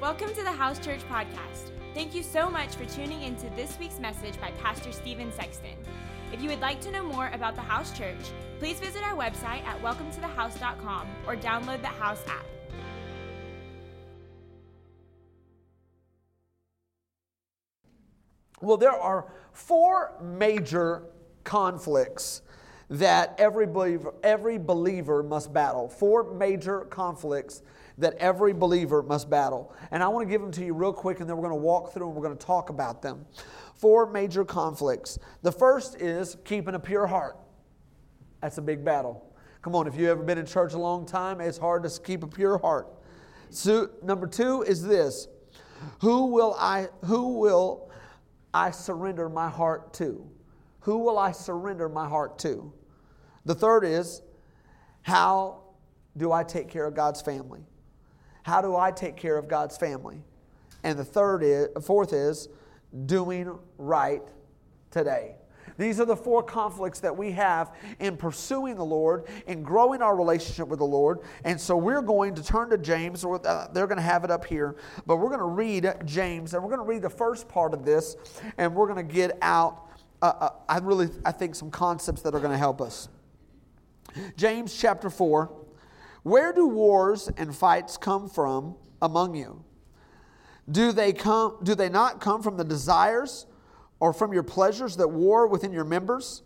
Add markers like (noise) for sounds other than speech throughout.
Welcome to the House Church Podcast. Thank you so much for tuning into this week's message by Pastor Steven Sexton. If you would like to know more about the House Church, please visit our website at welcometothehouse.com or download the House app. Well, there are four major conflicts that every believer, every believer must battle. Four major conflicts that every believer must battle. And I want to give them to you real quick, and then we're going to walk through and we're going to talk about them. Four major conflicts. The first is keeping a pure heart. That's a big battle. Come on, if you've ever been in church a long time, it's hard to keep a pure heart. So, number two is this who will I who will I surrender my heart to? Who will I surrender my heart to? The third is how do I take care of God's family? How do I take care of God's family? And the third is fourth is doing right today. These are the four conflicts that we have in pursuing the Lord, in growing our relationship with the Lord. And so we're going to turn to James. or they're going to have it up here, but we're going to read James, and we're going to read the first part of this, and we're going to get out. Uh, uh, I really, I think some concepts that are going to help us. James chapter four. Where do wars and fights come from among you? Do they come? Do they not come from the desires? or from your pleasures that war within your members?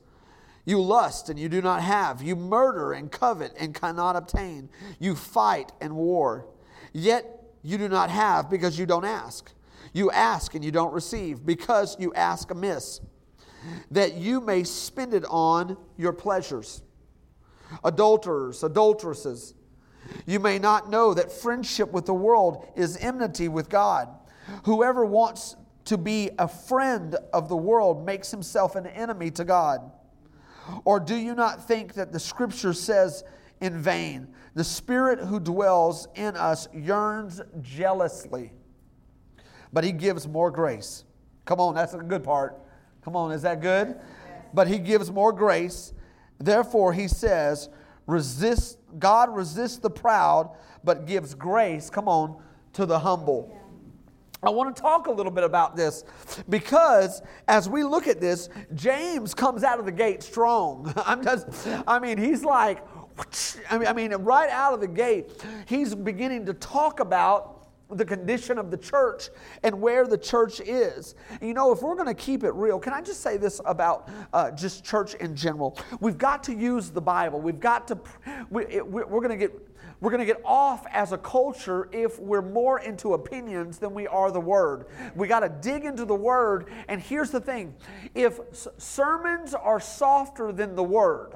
You lust and you do not have. You murder and covet and cannot obtain. You fight and war. Yet you do not have because you don't ask. You ask and you don't receive because you ask amiss, that you may spend it on your pleasures. Adulterers, adulteresses, you may not know that friendship with the world is enmity with God. Whoever wants to be a friend of the world makes himself an enemy to God? Or do you not think that the scripture says in vain, the spirit who dwells in us yearns jealously, but he gives more grace? Come on, that's a good part. Come on, is that good? Yes. But he gives more grace. Therefore, he says, resist, God resists the proud, but gives grace, come on, to the humble. I want to talk a little bit about this because as we look at this, James comes out of the gate strong. (laughs) I'm just, I mean, he's like, (laughs) I mean, right out of the gate, he's beginning to talk about the condition of the church and where the church is. You know, if we're going to keep it real, can I just say this about uh, just church in general? We've got to use the Bible. We've got to, we, we're going to get we're going to get off as a culture if we're more into opinions than we are the Word. We got to dig into the Word. And here's the thing if sermons are softer than the Word,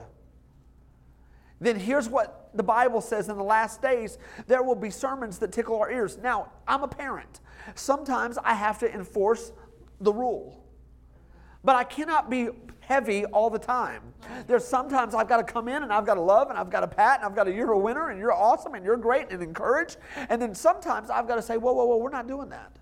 then here's what the Bible says in the last days there will be sermons that tickle our ears. Now, I'm a parent. Sometimes I have to enforce the rule. But I cannot be heavy all the time. There's sometimes I've got to come in and I've got to love and I've got to pat and I've got to, you're a winner and you're awesome and you're great and encourage. And then sometimes I've got to say, whoa, whoa, whoa, we're not doing that.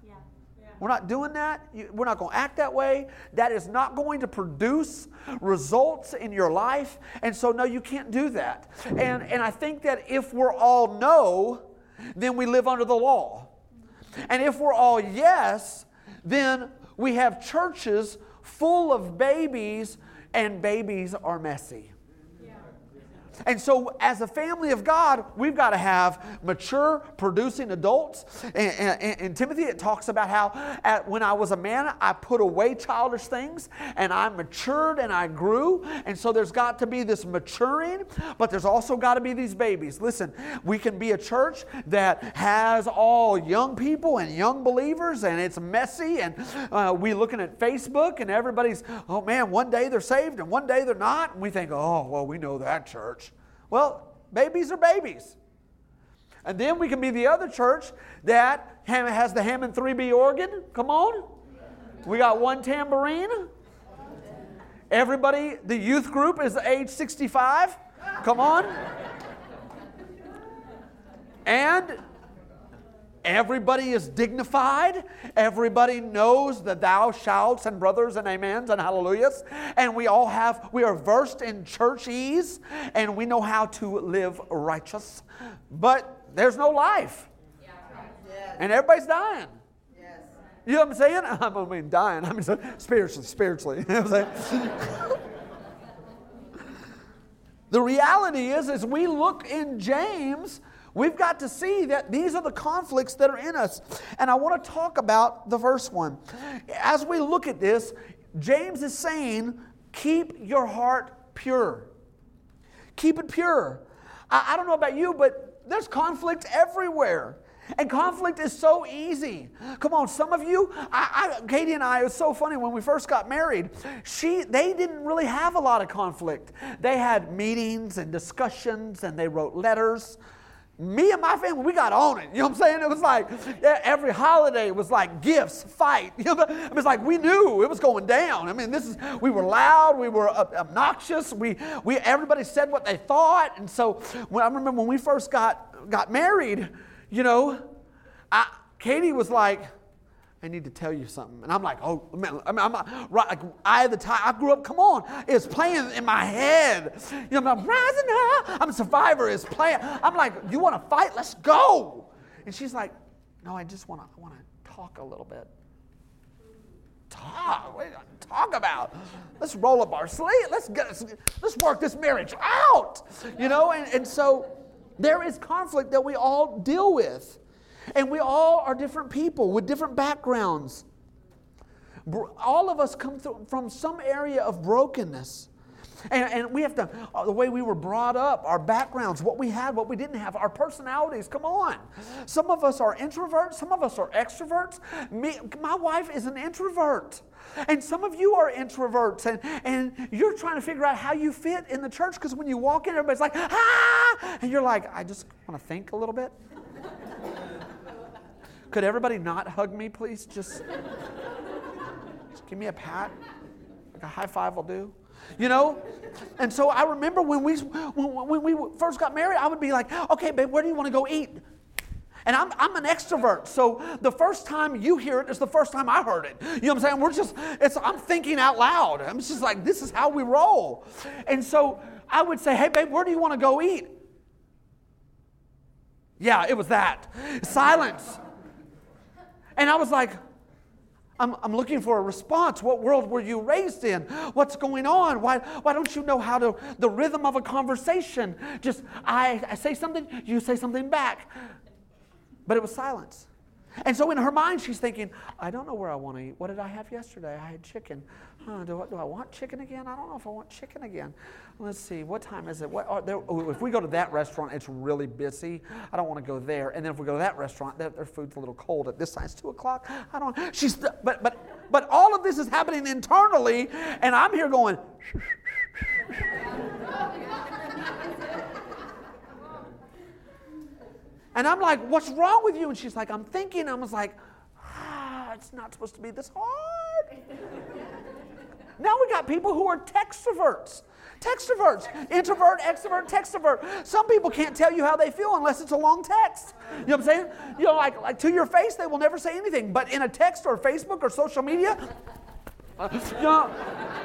We're not doing that. We're not going to act that way. That is not going to produce results in your life. And so, no, you can't do that. And, and I think that if we're all no, then we live under the law. And if we're all yes, then we have churches full of babies, and babies are messy. And so, as a family of God, we've got to have mature, producing adults. And, in Timothy, it talks about how at, when I was a man, I put away childish things and I matured and I grew. And so, there's got to be this maturing, but there's also got to be these babies. Listen, we can be a church that has all young people and young believers, and it's messy. And uh, we looking at Facebook, and everybody's, oh man, one day they're saved and one day they're not. And we think, oh, well, we know that church. Well, babies are babies. And then we can be the other church that has the Hammond 3B organ. Come on. We got one tambourine. Everybody, the youth group is age 65. Come on. And Everybody is dignified. Everybody knows the thou shouts and brothers and amens and hallelujahs. And we all have, we are versed in churchese and we know how to live righteous. But there's no life. And everybody's dying. You know what I'm saying? (laughs) I mean, dying. I mean, (laughs) spiritually, spiritually. (laughs) You know what I'm saying? the reality is, as we look in James, we've got to see that these are the conflicts that are in us. And I want to talk about the first one. As we look at this, James is saying, keep your heart pure. Keep it pure. I, I don't know about you, but there's conflict everywhere. And conflict is so easy. Come on, some of you, I, I, Katie and I, it was so funny when we first got married. She, they didn't really have a lot of conflict. They had meetings and discussions, and they wrote letters me and my family, we got on it. You know what I'm saying? It was like every holiday was like gifts, fight. (laughs) You know, it was like we knew it was going down. I mean, this is we were loud, we were obnoxious. We we everybody said what they thought, and so when, I remember when we first got got married, you know, I, Katie was like I need to tell you something. And I'm like, oh, man, I mean, I'm right, like, I, the time, I grew up, come on, it's playing in my head. You know, I'm rising up. I'm a survivor, it's playing. I'm like, you want to fight? Let's go. And she's like, no, I just want to, I want to talk a little bit. Talk, what are you talk about? Let's roll up our sleeve. Let's get, let's work this marriage out. You know, and, and so there is conflict that we all deal with. And we all are different people with different backgrounds. All of us come from some area of brokenness. And, and, we have to, uh, the way we were brought up, our backgrounds, what we had, what we didn't have, our personalities, come on. Some of us are introverts, some of us are extroverts. Me, my wife is an introvert. And some of you are introverts, and, and you're trying to figure out how you fit in the church because when you walk in, everybody's like, ah! And you're like, I just want to think a little bit. Could everybody not hug me, please? Just, just give me a pat. Like a high five will do. You know? And so I remember when we, when, we first got married, I would be like, okay, babe, where do you want to go eat? And I'm, I'm an extrovert, so the first time you hear it is the first time I heard it. You know what I'm saying? We're just, it's, I'm thinking out loud. I'm just like, this is how we roll. And so I would say, hey, babe, where do you want to go eat? Yeah, it was that. Silence. And I was like, I'm, I'm looking for a response. What world were you raised in? What's going on? Why, why don't you know how to, the rhythm of a conversation? Just, I, I say something, you say something back. But it was silence. And so in her mind, she's thinking, I don't know where I want to eat. What did I have yesterday? I had chicken. Huh, do, I, do I want chicken again? I don't know if I want chicken again. Let's see, what time is it? What, there, oh, if we go to that restaurant, it's really busy. I don't want to go there. And then if we go to that restaurant, their, their food's a little cold at this time. It's 2 o'clock. I don't, she's, but, but, but all of this is happening internally, and I'm here going, (laughs) And I'm like, what's wrong with you? And she's like, I'm thinking. I was like, ah, it's not supposed to be this hard. (laughs) now we got people who are textroverts. Textroverts, introvert, extrovert, textrovert. Some people can't tell you how they feel unless it's a long text. You know what I'm saying? You know, like, like to your face, they will never say anything. But in a text or Facebook or social media, (laughs) you know,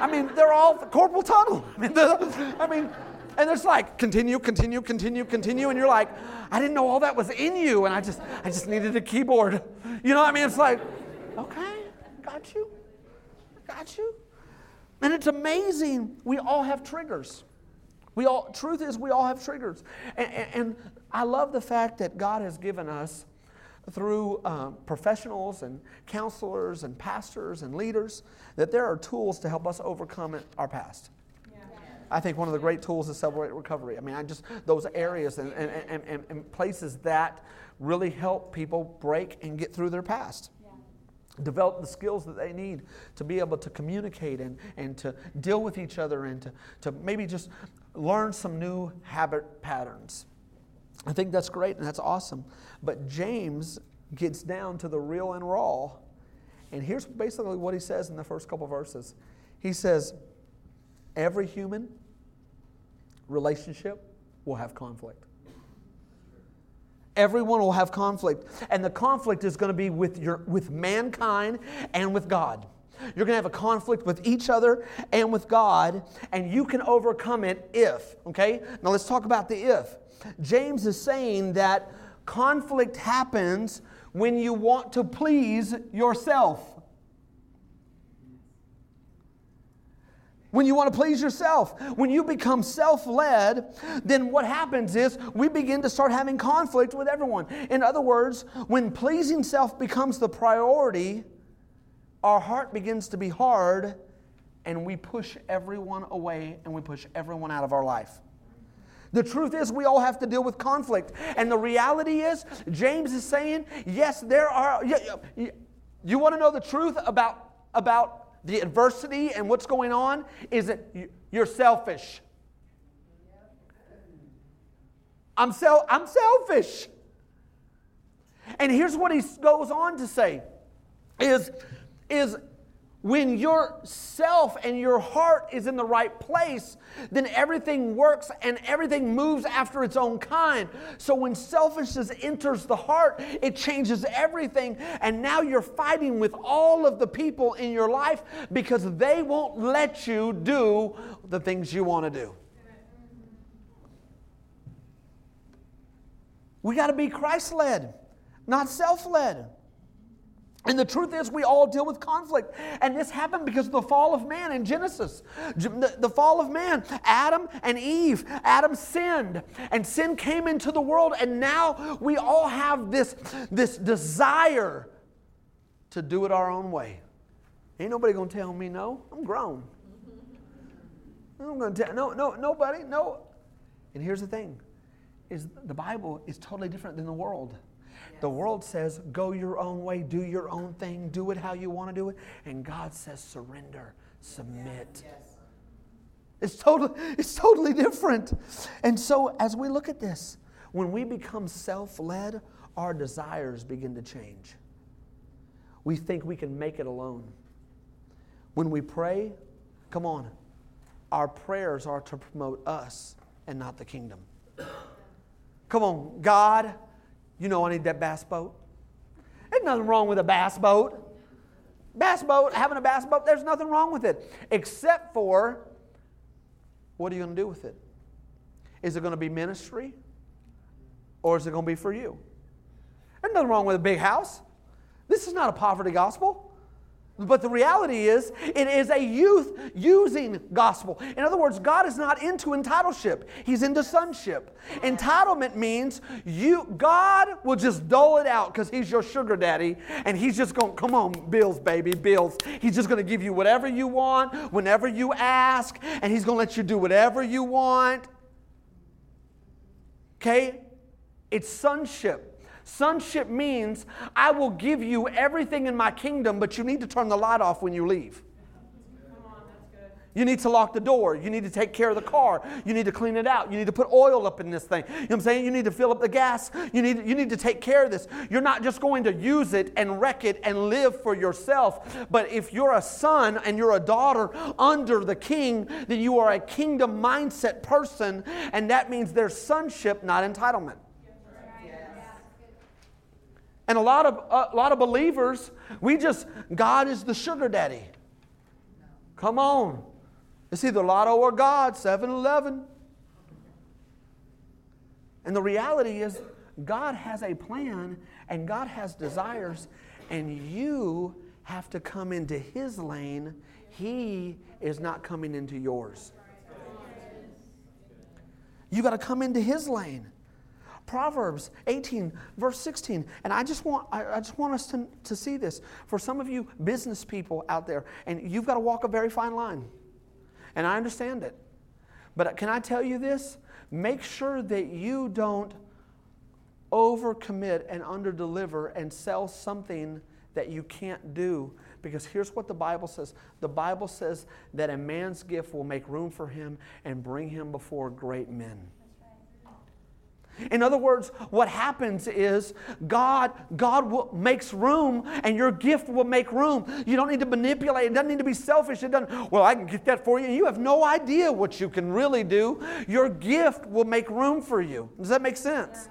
I mean, they're all corporal tunnel. (laughs) I mean, I mean, and there's like continue, continue, continue, continue, and you're like, I didn't know all that was in you, and I just, I just needed a keyboard. (laughs) You know what I mean? It's like, okay, got you, got you. And it's amazing. We all have triggers. We all, truth is, we all have triggers. And, and, and I love the fact that God has given us, through um, professionals and counselors and pastors and leaders, that there are tools to help us overcome our past. I think one of the great tools is celebrate recovery. I mean, I just those areas and, and, and, and places that really help people break and get through their past. Develop the skills that they need to be able to communicate and, and to deal with each other and to, to maybe just learn some new habit patterns. I think that's great and that's awesome. But James gets down to the real and raw. And here's basically what he says in the first couple verses. He says, Every human relationship will have conflict. Everyone will have conflict. And the conflict is going to be with, your, with mankind and with God. You're going to have a conflict with each other and with God, and you can overcome it if. Okay? Now let's talk about the if. James is saying that conflict happens when you want to please yourself. When you want to please yourself, when you become self led, then what happens is we begin to start having conflict with everyone. In other words, when pleasing self becomes the priority, our heart begins to be hard and we push everyone away and we push everyone out of our life. The truth is, we all have to deal with conflict. And the reality is, James is saying, yes, there are. You, you, you want to know the truth about, about the adversity and what's going on? Is that you're selfish. I'm, sel- I'm selfish. And here's what he goes on to say is, is when your self and your heart is in the right place, then everything works and everything moves after its own kind. So when selfishness enters the heart, it changes everything. And now you're fighting with all of the people in your life because they won't let you do the things you want to do. We got to be Christ led, not self led. And the truth is, we all deal with conflict. And this happened because of the fall of man in Genesis. The, the, fall of man, Adam and Eve. Adam sinned, and sin came into the world. And now we all have this, this desire to do it our own way. Ain't nobody gonna tell me no. I'm grown. I'm gonna tell no, no, nobody, no. And here's the thing: is the Bible is totally different than the world. The world says, go your own way, do your own thing, do it how you want to do it. And God says, surrender, submit. Yes. It's, totally, it's totally different. And so, as we look at this, when we become self led, our desires begin to change. We think we can make it alone. When we pray, come on, our prayers are to promote us and not the kingdom. Come on, God, you know I need that bass boat. There's nothing wrong with a bass boat. Bass boat, having a bass boat, there's nothing wrong with it. Except for what are you going to do with it? Is it going to be ministry? Or is it going to be for you? There's nothing wrong with a big house. This is not a poverty gospel. But the reality is, it is a youth using gospel. In other words, God is not into entitlement, He's into sonship. Entitlement means you God will just dole it out because He's your sugar daddy, and He's just going, come on, bills, baby, bills. He's just going to give you whatever you want, whenever you ask, and He's going to let you do whatever you want. Okay? It's sonship. Sonship means I will give you everything in my kingdom, but you need to turn the light off when you leave. You need to lock the door. You need to take care of the car. You need to clean it out. You need to put oil up in this thing. You know what I'm saying? You need to fill up the gas. You need, you need to take care of this. You're not just going to use it and wreck it and live for yourself. But if you're a son and you're a daughter under the king, then you are a kingdom mindset person. And that means there's sonship, not entitlement. And a lot of a lot of believers, we just God is the sugar daddy. Come on. It's either Lotto or God, 7-Eleven. And the reality is God has a plan and God has desires and you have to come into his lane. He is not coming into yours. You got to come into his lane. Proverbs 18, verse 16. And I just want, I, I just want us to, to see this. For some of you business people out there, and you've got to walk a very fine line. And I understand it. But can I tell you this? Make sure that you don't overcommit and underdeliver and sell something that you can't do. Because here's what the Bible says the Bible says that a man's gift will make room for him and bring him before great men. In other words, what happens is God, God will, makes room and your gift will make room. You don't need to manipulate. It doesn't need to be selfish. It doesn't, well, I can get that for you. You have no idea what you can really do. Your gift will make room for you. Does that make sense?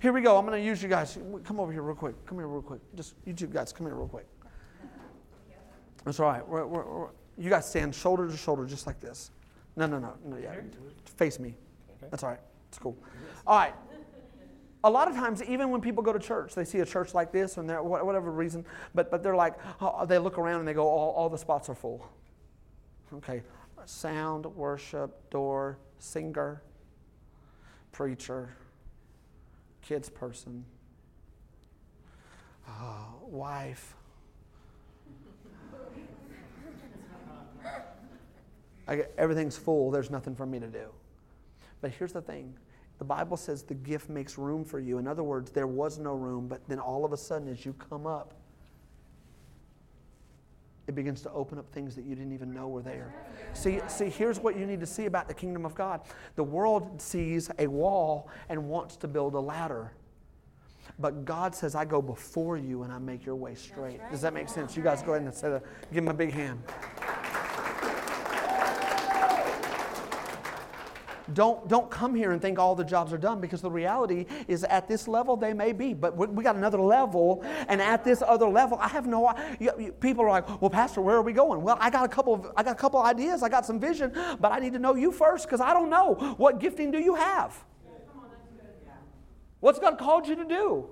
Here we go. I'm going to use you guys. Come over here real quick. Come here real quick. Just you two guys, come here real quick. That's all right. We're, we're, we're, you guys stand shoulder to shoulder just like this. No, no, no. no yeah. Face me. That's all right. It's cool. All right. a lot of times, even when people go to church, they see a church like this and they're whatever reason, but, but they're like, oh, they look around and they go, all, all the spots are full. Okay, sound, worship, door, singer, preacher, kids person, uh, wife. I, everything's full. There's nothing for me to do. But here's the thing the Bible says the gift makes room for you. In other words, there was no room, but then all of a sudden, as you come up, it begins to open up things that you didn't even know were there. See, see, here's what you need to see about the kingdom of God. The world sees a wall and wants to build a ladder. But God says, I go before you and I make your way straight. Does that make sense? You guys go ahead and say that. Give him a big hand. Don't, don't come here and think all the jobs are done because the reality is at this level they may be, but we, we got another level, and at this other level, I have no. You, you, people are like, "Well, Pastor, where are we going?" Well, I got a couple of I got a couple ideas, I got some vision, but I need to know you first because I don't know what gifting do you have. What's God called you to do?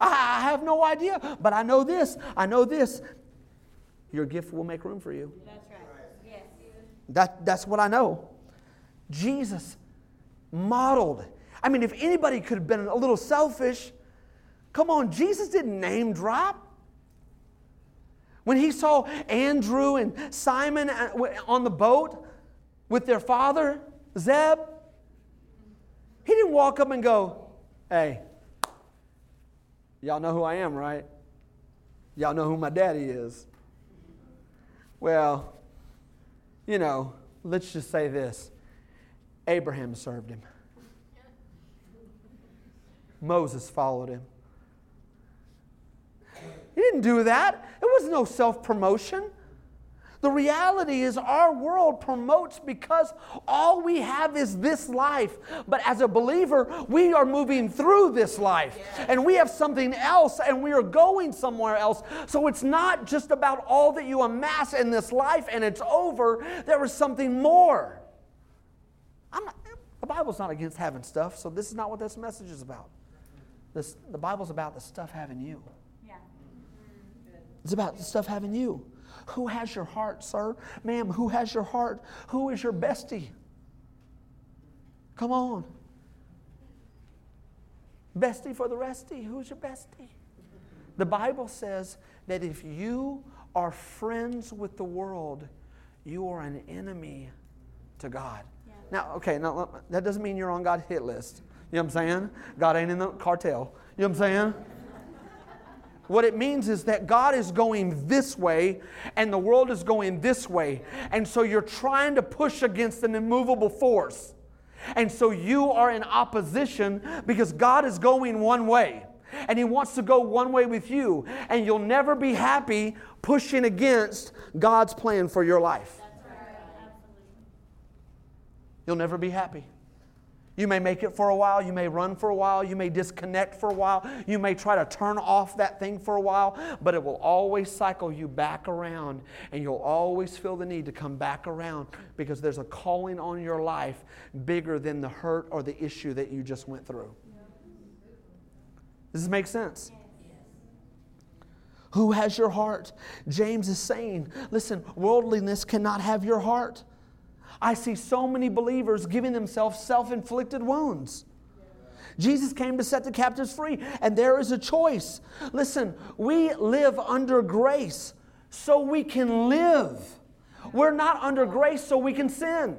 I have no idea, but I know this. I know this. Your gift will make room for you. That's right. Yes. That, that's what I know. Jesus modeled. I mean, if anybody could have been a little selfish, come on, Jesus didn't name drop. When he saw Andrew and Simon uh, on the boat with their father, Zeb, he didn't walk up and go, Hey, y'all know who I am, right? Y'all know who my daddy is. Well, you know, let's just say this Abraham served him. Moses followed him. He didn't do that. It was no self promotion. The reality is, our world promotes because all we have is this life. But as a believer, we are moving through this life and we have something else and we are going somewhere else. So it's not just about all that you amass in this life and it's over, there is something more. Not, the Bible's not against having stuff, so this is not what this message is about. This, the Bible's about the stuff having you. Yeah. It's about the stuff having you. Who has your heart, sir? Ma'am, who has your heart? Who is your bestie? Come on. Bestie for the restie. Who's your bestie? The Bible says that if you are friends with the world, you are an enemy to God. Now, okay, now that doesn't mean you're on God's hit list. You know what I'm saying? God ain't in the cartel. You know what I'm saying? What it means is that God is going this way and the world is going this way. And so you're trying to push against an immovable force. And so you are in opposition because God is going one way and He wants to go one way with you. And you'll never be happy pushing against God's plan for your life. You'll never be happy. You may make it for a while, you may run for a while, you may disconnect for a while, you may try to turn off that thing for a while, but it will always cycle you back around, and you'll always feel the need to come back around because there's a calling on your life bigger than the hurt or the issue that you just went through. Does this make sense? Who has your heart? James is saying, listen, worldliness cannot have your heart. I see so many believers giving themselves self inflicted wounds. Jesus came to set the captives free, and there is a choice. Listen, we live under grace so we can live. We're not under grace so we can sin.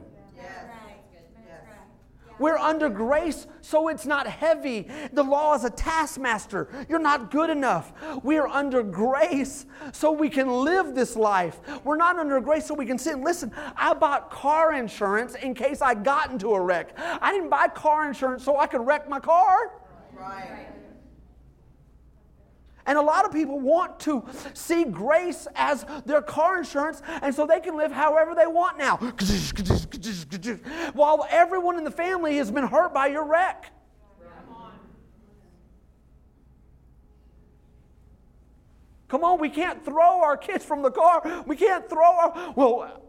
We're under grace, so it's not heavy. The law is a taskmaster. You're not good enough. We are under grace, so we can live this life. We're not under grace, so we can sin. Listen, I bought car insurance in case I got into a wreck. I didn't buy car insurance so I could wreck my car. Right. And a lot of people want to see grace as their car insurance, and so they can live however they want now. While everyone in the family has been hurt by your wreck. Come on, we can't throw our kids from the car. We can't throw our. Well,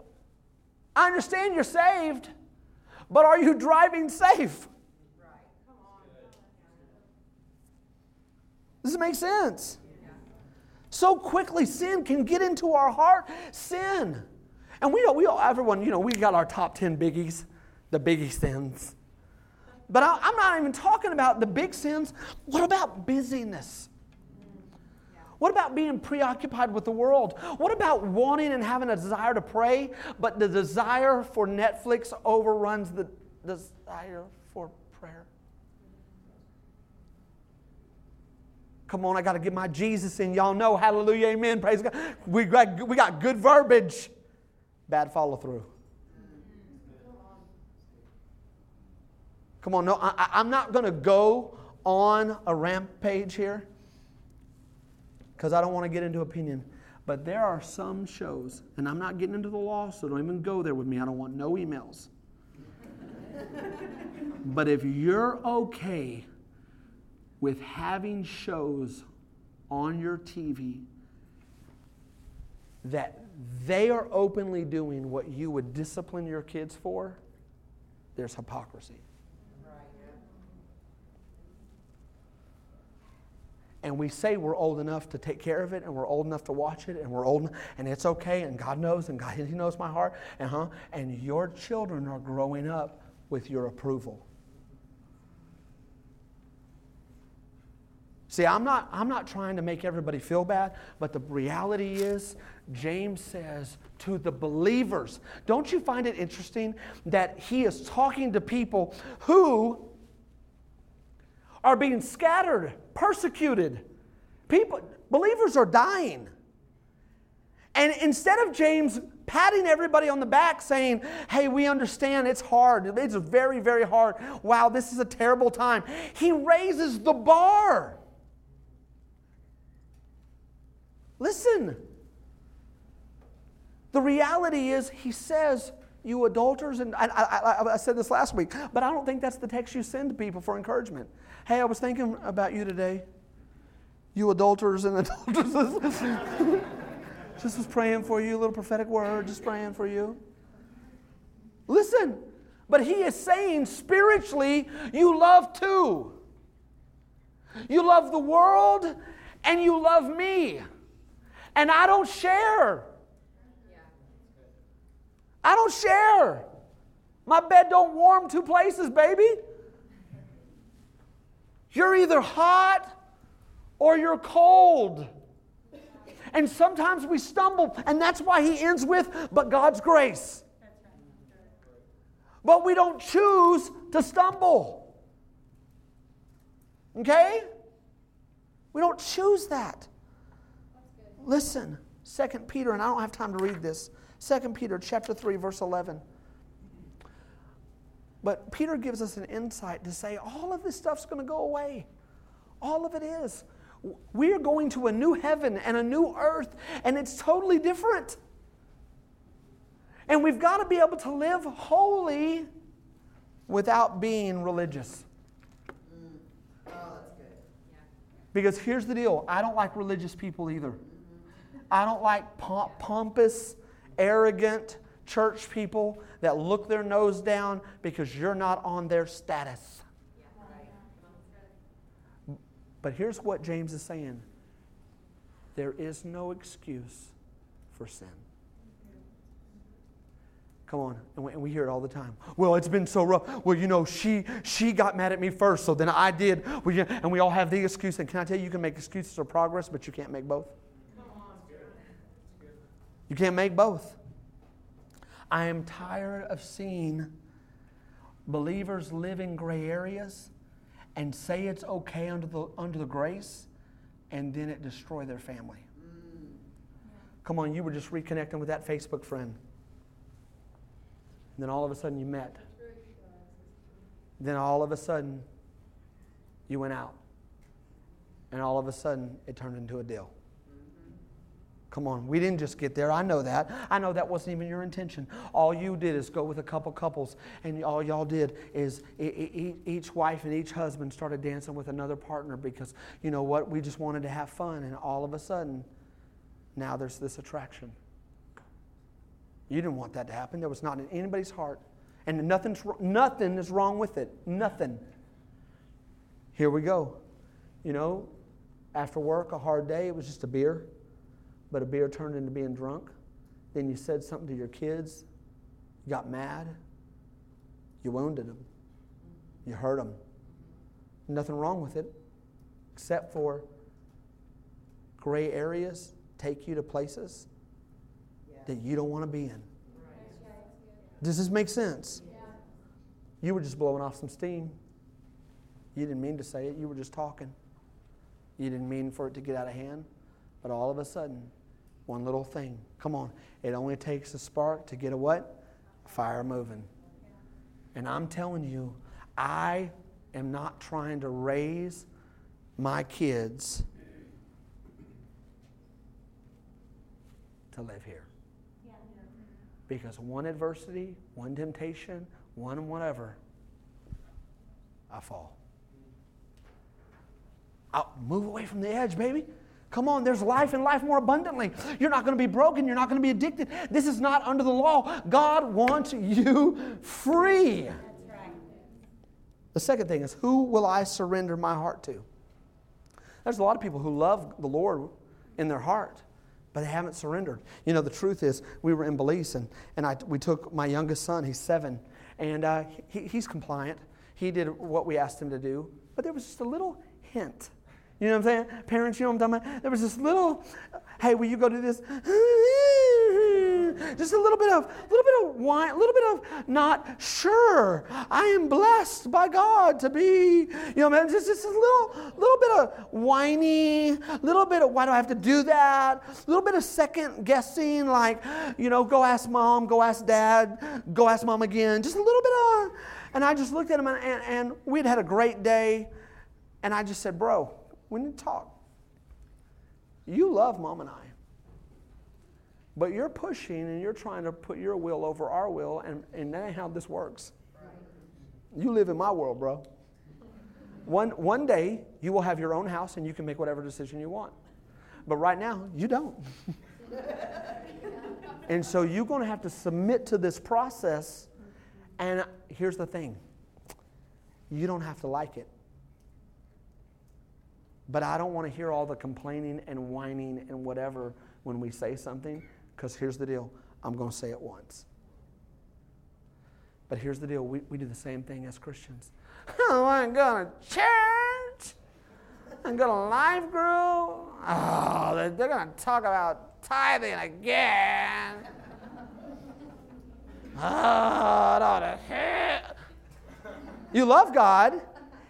I understand you're saved, but are you driving safe? Does it make sense? So quickly, sin can get into our heart. Sin. And we we all, everyone, you know, we got our top 10 biggies, the biggie sins. But I, I'm not even talking about the big sins. What about busyness? What about being preoccupied with the world? What about wanting and having a desire to pray, but the desire for Netflix overruns the desire for prayer? Come on, I got to get my Jesus in. Y'all know, hallelujah, amen, praise God. We got, we got good verbiage, bad follow through. Come on, no, I, I'm not going to go on a rampage here because I don't want to get into opinion. But there are some shows, and I'm not getting into the law, so don't even go there with me. I don't want no emails. (laughs) but if you're okay with having shows on your TV that they are openly doing what you would discipline your kids for, there's hypocrisy. and we say we're old enough to take care of it and we're old enough to watch it and we're old and it's okay and God knows and God (laughs) He knows my heart and huh and your children are growing up with your approval. See, I'm not, I'm not trying to make everybody feel bad, but the reality is, James says to the believers, don't you find it interesting that he is talking to people who are being scattered, persecuted. People, believers are dying. And instead of James patting everybody on the back saying, Hey, we understand it's hard. It's very, very hard. Wow, this is a terrible time. He raises the bar. Listen. The reality is, he says, You adulterers, and I, I, I, said this last week, but I don't think that's the text you send to people for encouragement. Hey, I was thinking about you today. You adulterers and (laughs) adulteresses. (laughs) just was praying for you, a little prophetic word, just praying for you. Listen, but he is saying spiritually, you love too. You love the world and you love me. And I don't share. I don't share. My bed don't warm two places, baby. You're either hot or you're cold. And sometimes we stumble, and that's why he ends with, but God's grace. But we don't choose to stumble. Okay? We don't choose that. Listen, 2 Peter, and I don't have time to read this. 2 Peter chapter 3, verse 11. But Peter gives us an insight to say all of this stuff's going to go away. All of it is. We are going to a new heaven and a new earth, and it's totally different. And we've got to be able to live holy without being religious. Mm. Oh, because here's the deal I don't like religious people either. I don't like pomp- pompous, arrogant, church people that look their nose down because you're not on their status. But here's what James is saying there is no excuse for sin. Come on, and we, hear it all the time. Well, it's been so rough. Well, you know, she she got mad at me first, so then I did. And we all have the excuse. And can I tell you, you can make excuses for progress, but you can't make both. You can't make both. I am tired of seeing believers live in gray areas and say it's okay under the, under the grace and then it destroy their family. Mm. Come on, you were just reconnecting with that Facebook friend. And then all of a sudden you met. Then all of a sudden you went out. And all of a sudden it turned into a deal. Come on, we didn't just get there. I know that. I know that wasn't even your intention. All you did is go with a couple couples, and all y'all did is each wife and each husband started dancing with another partner because, you know what, we just wanted to have fun, and all of a sudden, now there's this attraction. You didn't want that to happen. There was not in anybody's heart. And nothing's, nothing is wrong with it. Nothing. Here we go. You know, After work, a hard day, it was just a beer, but a beer turned into being drunk. Then you said something to your kids, you got mad, you wounded them, you hurt them. Nothing wrong with it, except for gray areas take you to places that you don't want to be in. Does this make sense? You were just blowing off some steam. You didn't mean to say it, you were just talking. You didn't mean for it to get out of hand, but all of a sudden, one little thing. Come on, it only takes a spark to get a what? Fire moving. And I'm telling you, I am not trying to raise my kids to live here. Because one adversity, one temptation, one whatever, I fall. I'll move away from the edge, baby. Come on, there's life and life more abundantly. You're not going to be broken. You're not going to be addicted. This is not under the law. God wants you free. The second thing is, who will I surrender my heart to? There's a lot of people who love the Lord in their heart, but they haven't surrendered. You know, the truth is, we were in Belize, and, and I, we took my youngest son, he's seven, and uh, he, he's compliant. He did what we asked him to do, but there was just a little hint you know what I'm saying? Parents, you know what I'm talking about? There was this little, hey, will you go do this? Just a little bit of, little bit of wine, a little bit of not sure. I am blessed by God to be, you know, man, just, just a little, little bit of whiny, little bit of why do I have to do that? A little bit of second guessing, like, you know, go ask mom, go ask dad, go ask mom again. Just a little bit of, and I just looked at him and, and, and we'd had a great day. And I just said, bro, we need to talk. You love mom and I. But you're pushing and you're trying to put your will over our will, and, and that ain't how this works. You live in my world, bro. One, one day, you will have your own house and you can make whatever decision you want. But right now, you don't. (laughs) and so you're going to have to submit to this process. And here's the thing you don't have to like it. But I don't want to hear all the complaining and whining and whatever when we say something, because here's the deal I'm going to say it once. But here's the deal we, we do the same thing as Christians. (laughs) Oh, I'm going to church. I'm going to life group. Oh, they're, they're going to talk about tithing again. (laughs) Oh, you love God.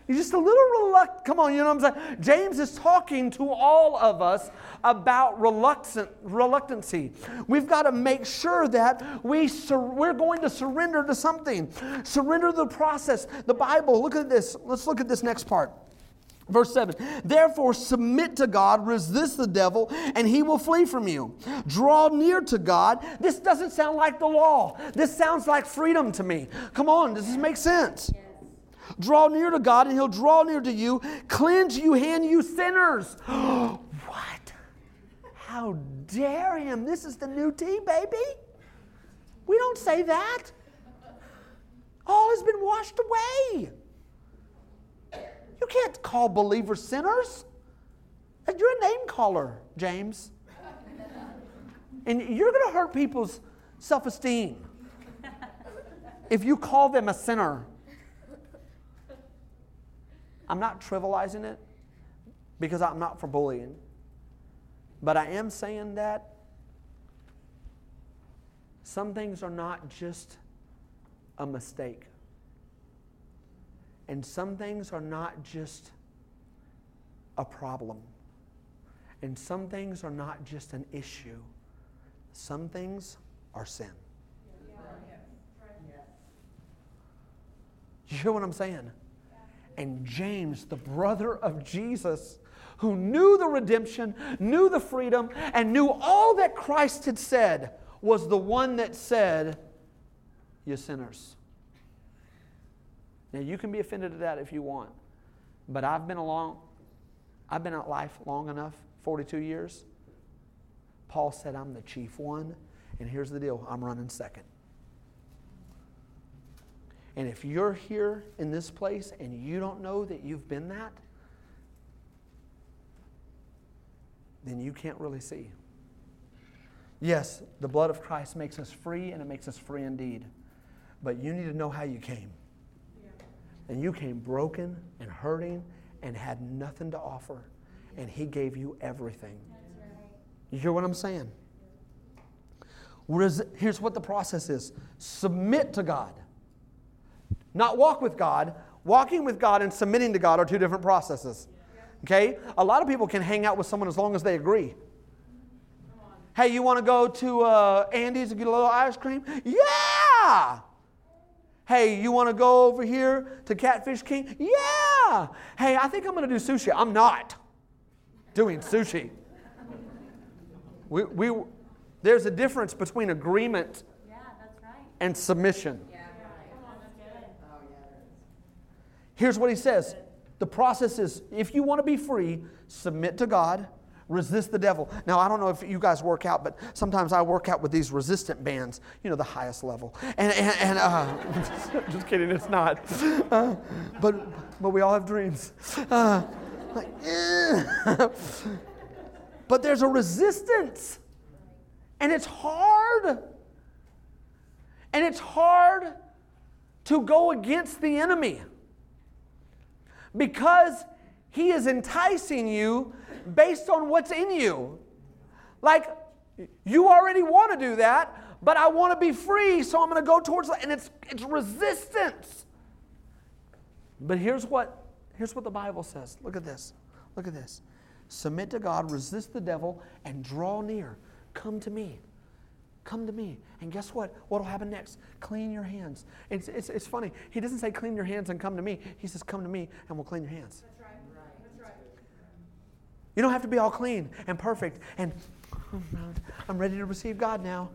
He's just a little reluctant. Come on, you know what I'm saying? James is talking to all of us about reluctant, reluctancy. We've got to make sure that we sur- we're going to surrender to something. Surrender the process. The Bible, look at this. Let's look at this next part. Verse 7 Therefore, submit to God, resist the devil, and he will flee from you. Draw near to God. This doesn't sound like the law. This sounds like freedom to me. Come on, does this make sense? Draw near to God, and He'll draw near to you. Cleanse you, hand you sinners. (gasps) what? How dare Him? This is the new tea, baby. We don't say that. All has been washed away. You can't call believers sinners. You're a name caller, James. And you're going to hurt people's self esteem if you call them a sinner. I'm not trivializing it because I'm not for bullying. But I am saying that some things are not just a mistake. And some things are not just a problem. And some things are not just an issue. Some things are sin. You hear what I'm saying? And James, the brother of Jesus, who knew the redemption, knew the freedom, and knew all that Christ had said, was the one that said, You sinners. Now, you can be offended at that if you want, but I've been along, I've been at life long enough 42 years. Paul said, I'm the chief one, and here's the deal I'm running second. And if you're here in this place and you don't know that you've been that, then you can't really see. Yes, the blood of Christ makes us free and it makes us free indeed. But you need to know how you came. And you came broken and hurting and had nothing to offer. And He gave you everything. You hear what I'm saying? Here's what the process is submit to God. Not walk with God. Walking with God and submitting to God are two different processes. Okay? A lot of people can hang out with someone as long as they agree. Hey, you want to go to uh, Andy's and get a little ice cream? Yeah! Hey, you want to go over here to Catfish King? Yeah! Hey, I think I'm going to do sushi. I'm not doing sushi. We, we, there's a difference between agreement yeah, right. and submission. Yeah. Here's what he says the process is if you want to be free, submit to God, resist the devil. Now, I don't know if you guys work out, but sometimes I work out with these resistant bands, you know, the highest level. And, and, and uh, (laughs) just kidding, it's not. (laughs) Uh, but, but we all have dreams. Uh, like, eh. (laughs) but there's a resistance, and it's hard. And it's hard to go against the enemy because he is enticing you based on what's in you. Like, you already want to do that, but I want to be free, so I'm going to go towards that. And it's, it's resistance. But here's what, here's what the Bible says. Look at this. Look at this. Submit to God, resist the devil, and draw near. Come to me. Come to me. And guess what? What will happen next? Clean your hands. It's, it's, it's funny. He doesn't say clean your hands and come to me. He says come to me and we'll clean your hands. That's right. That's right. You don't have to be all clean and perfect and (laughs) I'm ready to receive God now.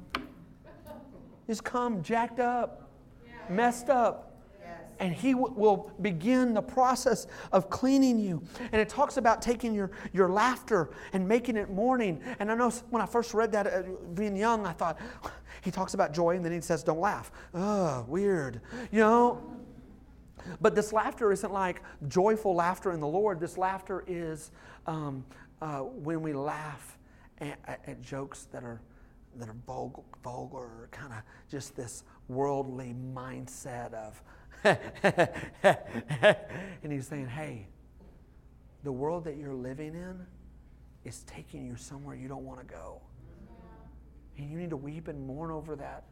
Just come jacked up, messed up and He w- will begin the process of cleaning you. And it talks about taking your, your laughter and making it mourning. And I know when I first read that, uh, being young, I thought, (sighs) He talks about joy and then He says, don't laugh. Ugh, weird. You know? But this laughter isn't like joyful laughter in the Lord. This laughter is um, uh, when we laugh at, at, jokes that are that are vulgar, vulgar kind of just this worldly mindset of (laughs) and he's saying, hey, the world that you're living in is taking you somewhere you don't want to go. And you need to weep and mourn over that.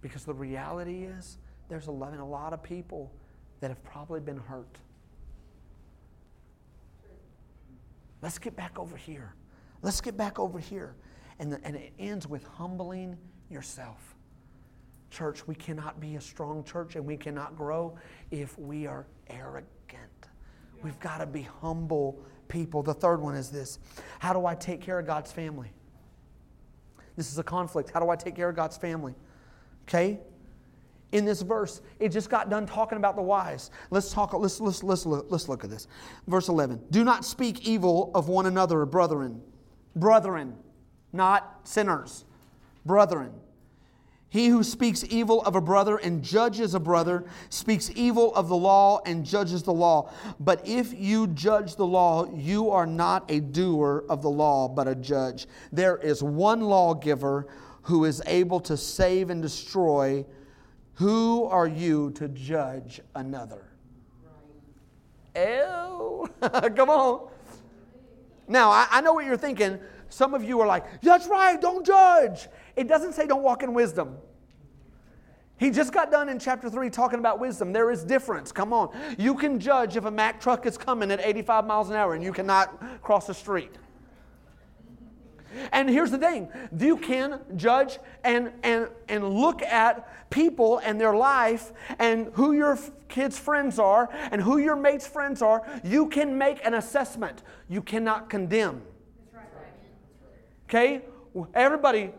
Because the reality is, there's a lot of people that have probably been hurt. Let's get back over here. Let's get back over here. And, the, and it ends with humbling yourself. Church, we cannot be a strong church and we cannot grow if we are arrogant. We've got to be humble people. The third one is this How do I take care of God's family? This is a conflict. How do I take care of God's family? Okay? In this verse, it just got done talking about the wise. Let's talk, let's, let's, let's, look, let's look at this. Verse 11 Do not speak evil of one another, brethren. Brethren, not sinners. Brethren. He who speaks evil of a brother and judges a brother speaks evil of the law and judges the law. But if you judge the law, you are not a doer of the law, but a judge. There is one lawgiver who is able to save and destroy. Who are you to judge another? Oh, (laughs) Come on. Now, I, I know what you're thinking. Some of you are like, that's right, don't judge. It doesn't say don't walk in wisdom. He just got done in chapter 3 talking about wisdom. There is difference. Come on. You can judge if a Mack truck is coming at 85 miles an hour and you cannot cross the street. And here's the thing you can judge and, and, and look at people and their life and who your kids' friends are and who your mates' friends are. You can make an assessment, you cannot condemn. Okay? Everybody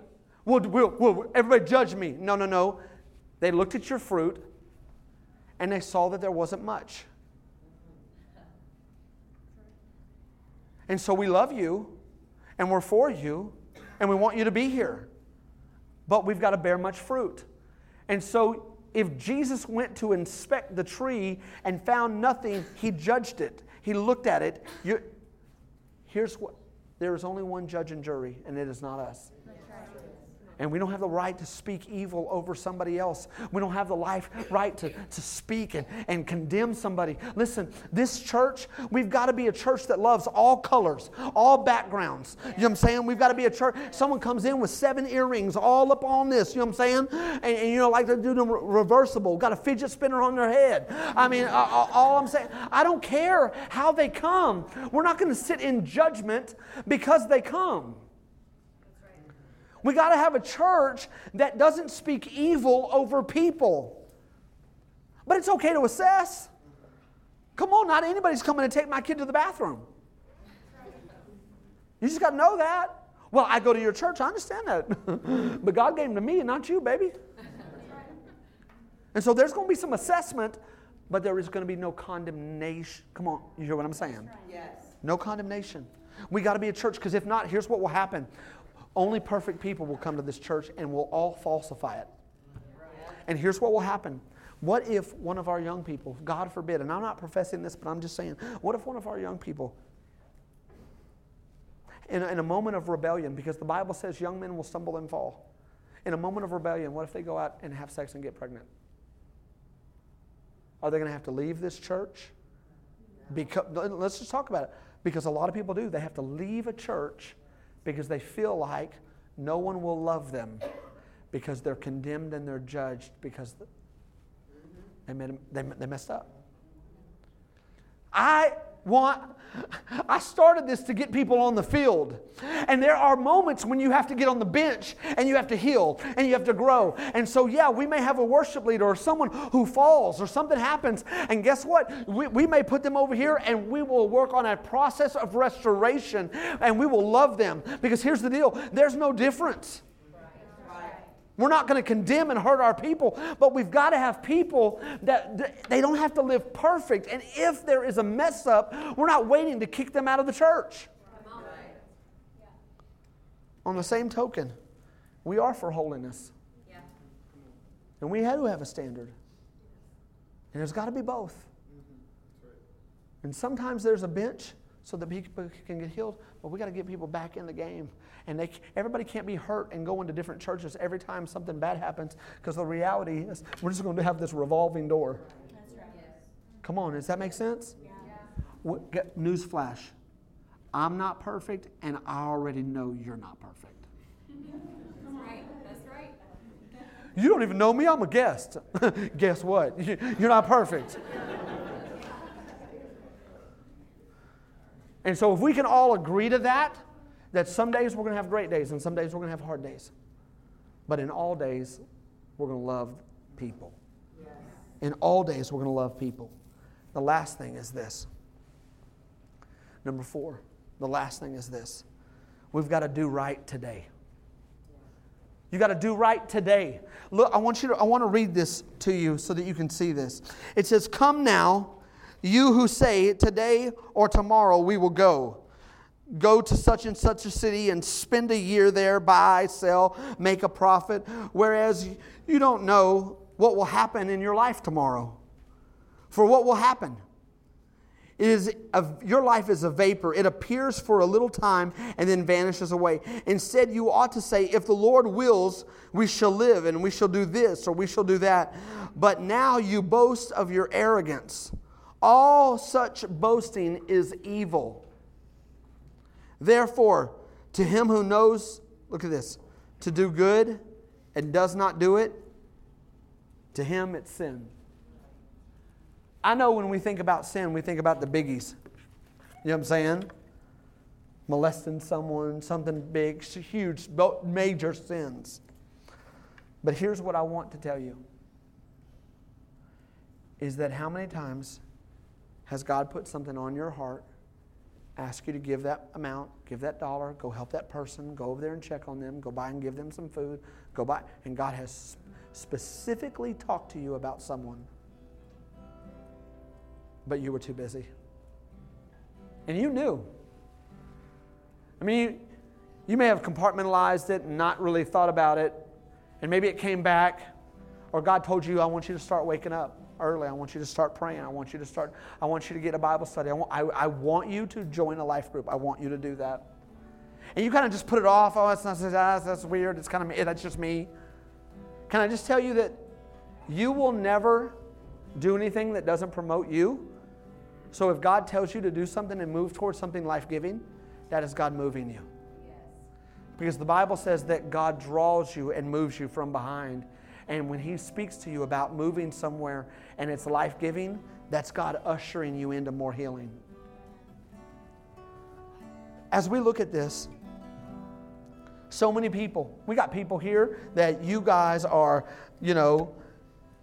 will, will, will everybody judge me. No, no, no. They looked at your fruit and they saw that there wasn't much. And so we love you and we're for you and we want you to be here. But we've got to bear much fruit. And so if Jesus went to inspect the tree and found nothing, he judged it. He looked at it. You, here's what there is only one judge and jury, and it is not us. And we don't have the right to speak evil over somebody else. We don't have the life right to, to speak and, and condemn somebody. Listen, this church, we've got to be a church that loves all colors, all backgrounds. You know what I'm saying? We've got to be a church. Someone comes in with seven earrings all up on this, you know what I'm saying? And, and you know, like they do them reversible, got a fidget spinner on their head. I mean, all I'm saying, I don't care how they come. We're not going to sit in judgment because they come. We got to have a church that doesn't speak evil over people. But it's okay to assess. Come on, not anybody's coming to take my kid to the bathroom. You just got to know that. Well, I go to your church, I understand that. (laughs) but God gave them to me and not you, baby. And so there's going to be some assessment, but there is going to be no condemnation. Come on, you hear what I'm saying? Yes. No condemnation. We got to be a church because if not, here's what will happen. Only perfect people will come to this church and we'll all falsify it. And here's what will happen. What if one of our young people, God forbid, and I'm not professing this, but I'm just saying, what if one of our young people, in a, in a moment of rebellion, because the Bible says young men will stumble and fall, in a moment of rebellion, what if they go out and have sex and get pregnant? Are they going to have to leave this church? Because, let's just talk about it. Because a lot of people do. They have to leave a church because they feel like no one will love them because they're condemned and they're judged because they, made, they, they messed up. I want, I started this to get people on the field. And there are moments when you have to get on the bench and you have to heal and you have to grow. And so, yeah, we may have a worship leader or someone who falls or something happens. And guess what? We, we may put them over here and we will work on a process of restoration and we will love them. Because here's the deal there's no difference. We're not going to condemn and hurt our people, but we've got to have people that they don't have to live perfect. And if there is a mess up, we're not waiting to kick them out of the church. On the same token, we are for holiness. And we had to have a standard. And there's got to be both. And sometimes there's a bench so that people can get healed, but we got to get people back in the game and they, everybody can't be hurt and go into different churches every time something bad happens because the reality is we're just going to have this revolving door. Right. Come on, does that make sense? Yeah. Get, newsflash I'm not perfect, and I already know you're not perfect. You don't even know me, I'm a guest. (laughs) Guess what? You're not perfect. and so, if we can all agree to that, that some days we're going to have great days and some days we're going to have hard days. But in all days, we're going to love people. Yes. In all days, we're going to love people. The last thing is this. Number four, the last thing is this. We've got to do right today. You got to do right today. Look, I want you to I want to read this to you so that you can see this. It says, "Come now, you who say today or tomorrow we will go." Go to such and such a city and spend a year there, buy, sell, make a profit, whereas you don't know what will happen in your life tomorrow. For what will happen? It is a, your life is a vapor. It appears for a little time and then vanishes away. Instead, you ought to say, If the Lord wills, we shall live and we shall do this or we shall do that. But now you boast of your arrogance. All such boasting is evil. Therefore, to him who knows, look at this, to do good and does not do it, to him it's sin. I know when we think about sin, we think about the biggies. You know what I'm saying? Molesting someone, something big, huge, major sins. But here's what I want to tell you is that how many times has God put something on your heart ask you to give that amount, give that dollar, go help that person, go over there and check on them, go by and give them some food, go by. And God has specifically talked to you about someone, but you were too busy. And you knew. I mean, you, may have compartmentalized it and not really thought about it, and maybe it came back, or God told you, I want you to start waking up early. I want you to start praying. I want you to start, I want you to get a Bible study. I want, I, I want you to join a life group. I want you to do that. and you kind of just put it off. Oh, that's not that's, that's weird. It's kind of that's just me. Can I just tell you that you will never do anything that doesn't promote you? So if God tells you to do something and move towards something life giving, that is God moving you. Because the Bible says that God draws you and moves you from behind. And when He speaks to you about moving somewhere and it's life giving, that's God ushering you into more healing. As we look at this, so many people, we got people here that you guys are, you know,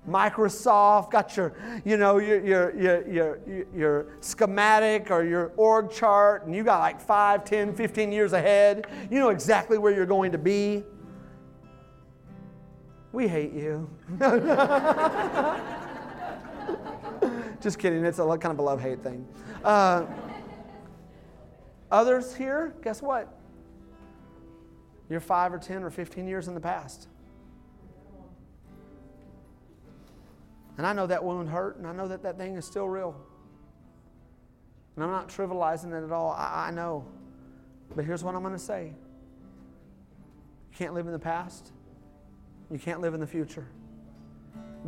Microsoft, got your, you know, your, your, your, your, your schematic or your org chart, and you got like 5, 10, 15 years ahead. You know exactly where you're going to be. We hate you. (laughs) Just kidding. It's a kind of a love hate thing. Uh, others here, guess what? You're 5 or 10 or 15 years in the past. And I know that wound hurt, and I know that that thing is still real. And I'm not trivializing it at all. I, I know. But here's what I'm going to say you can't live in the past, you can't live in the future.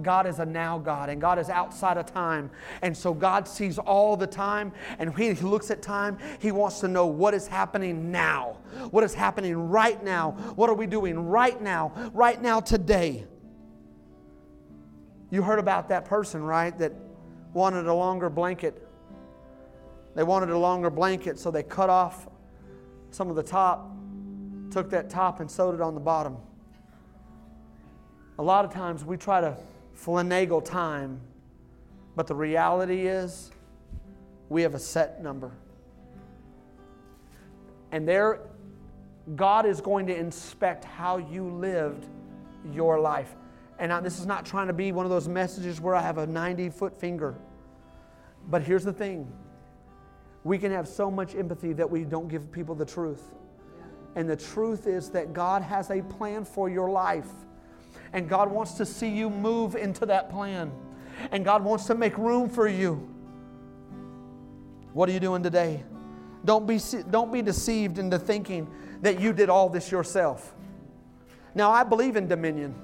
God is a now God, and God is outside of time. And so God sees all the time, and when He looks at time, He wants to know what is happening now. What is happening right now? What are we doing right now? Right now, today. You heard about that person, right? That wanted a longer blanket. They wanted a longer blanket, so they cut off some of the top, took that top and sewed it on the bottom. A lot of times we try to finagle time, but the reality is we have a set number. And there, God is going to inspect how you lived your life. And I, this is not trying to be one of those messages where I have a 90 foot finger. But here's the thing we can have so much empathy that we don't give people the truth. And the truth is that God has a plan for your life. And God wants to see you move into that plan. And God wants to make room for you. What are you doing today? Don't be, don't be deceived into thinking that you did all this yourself. Now, I believe in dominion.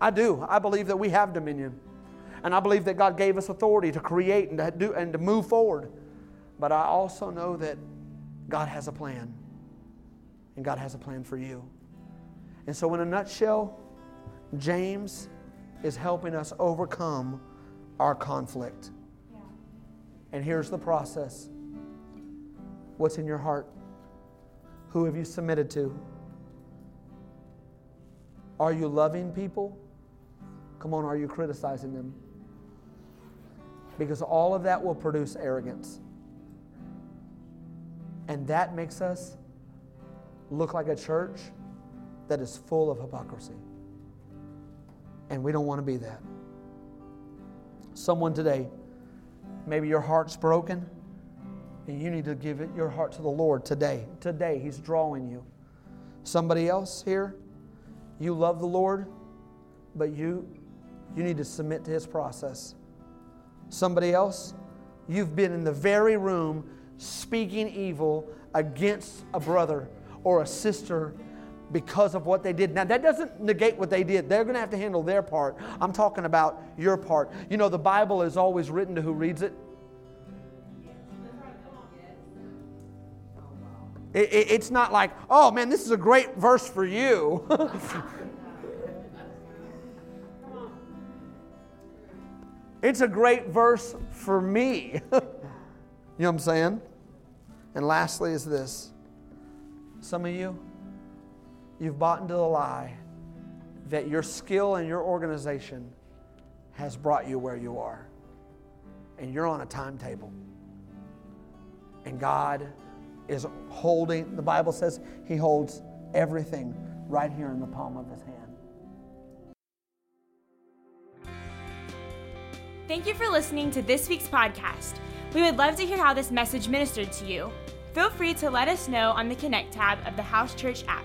I do. I believe that we have dominion. And I believe that God gave us authority to create and to do and to move forward. But I also know that God has a plan. And God has a plan for you. And so in a nutshell, James is helping us overcome our conflict. Yeah. And here's the process. What's in your heart? Who have you submitted to? Are you loving people? Come on, are you criticizing them? Because all of that will produce arrogance. And that makes us look like a church that is full of hypocrisy. And we don't want to be that. Someone today, maybe your heart's broken and you need to give it your heart to the Lord today. Today, He's drawing you. Somebody else here, you love the Lord, but you you need to submit to his process. Somebody else, you've been in the very room speaking evil against a brother or a sister because of what they did. Now, that doesn't negate what they did. They're going to have to handle their part. I'm talking about your part. You know, the Bible is always written to who reads it. It, it, it's not like, oh man, this is a great verse for you. (laughs) It's a great verse for me. (laughs) you know what I'm saying? And lastly, is this some of you, you've bought into the lie that your skill and your organization has brought you where you are. And you're on a timetable. And God is holding, the Bible says He holds everything right here in the palm of His hand. Thank you for listening to this week's podcast. We would love to hear how this message ministered to you. Feel free to let us know on the Connect tab of the House Church app.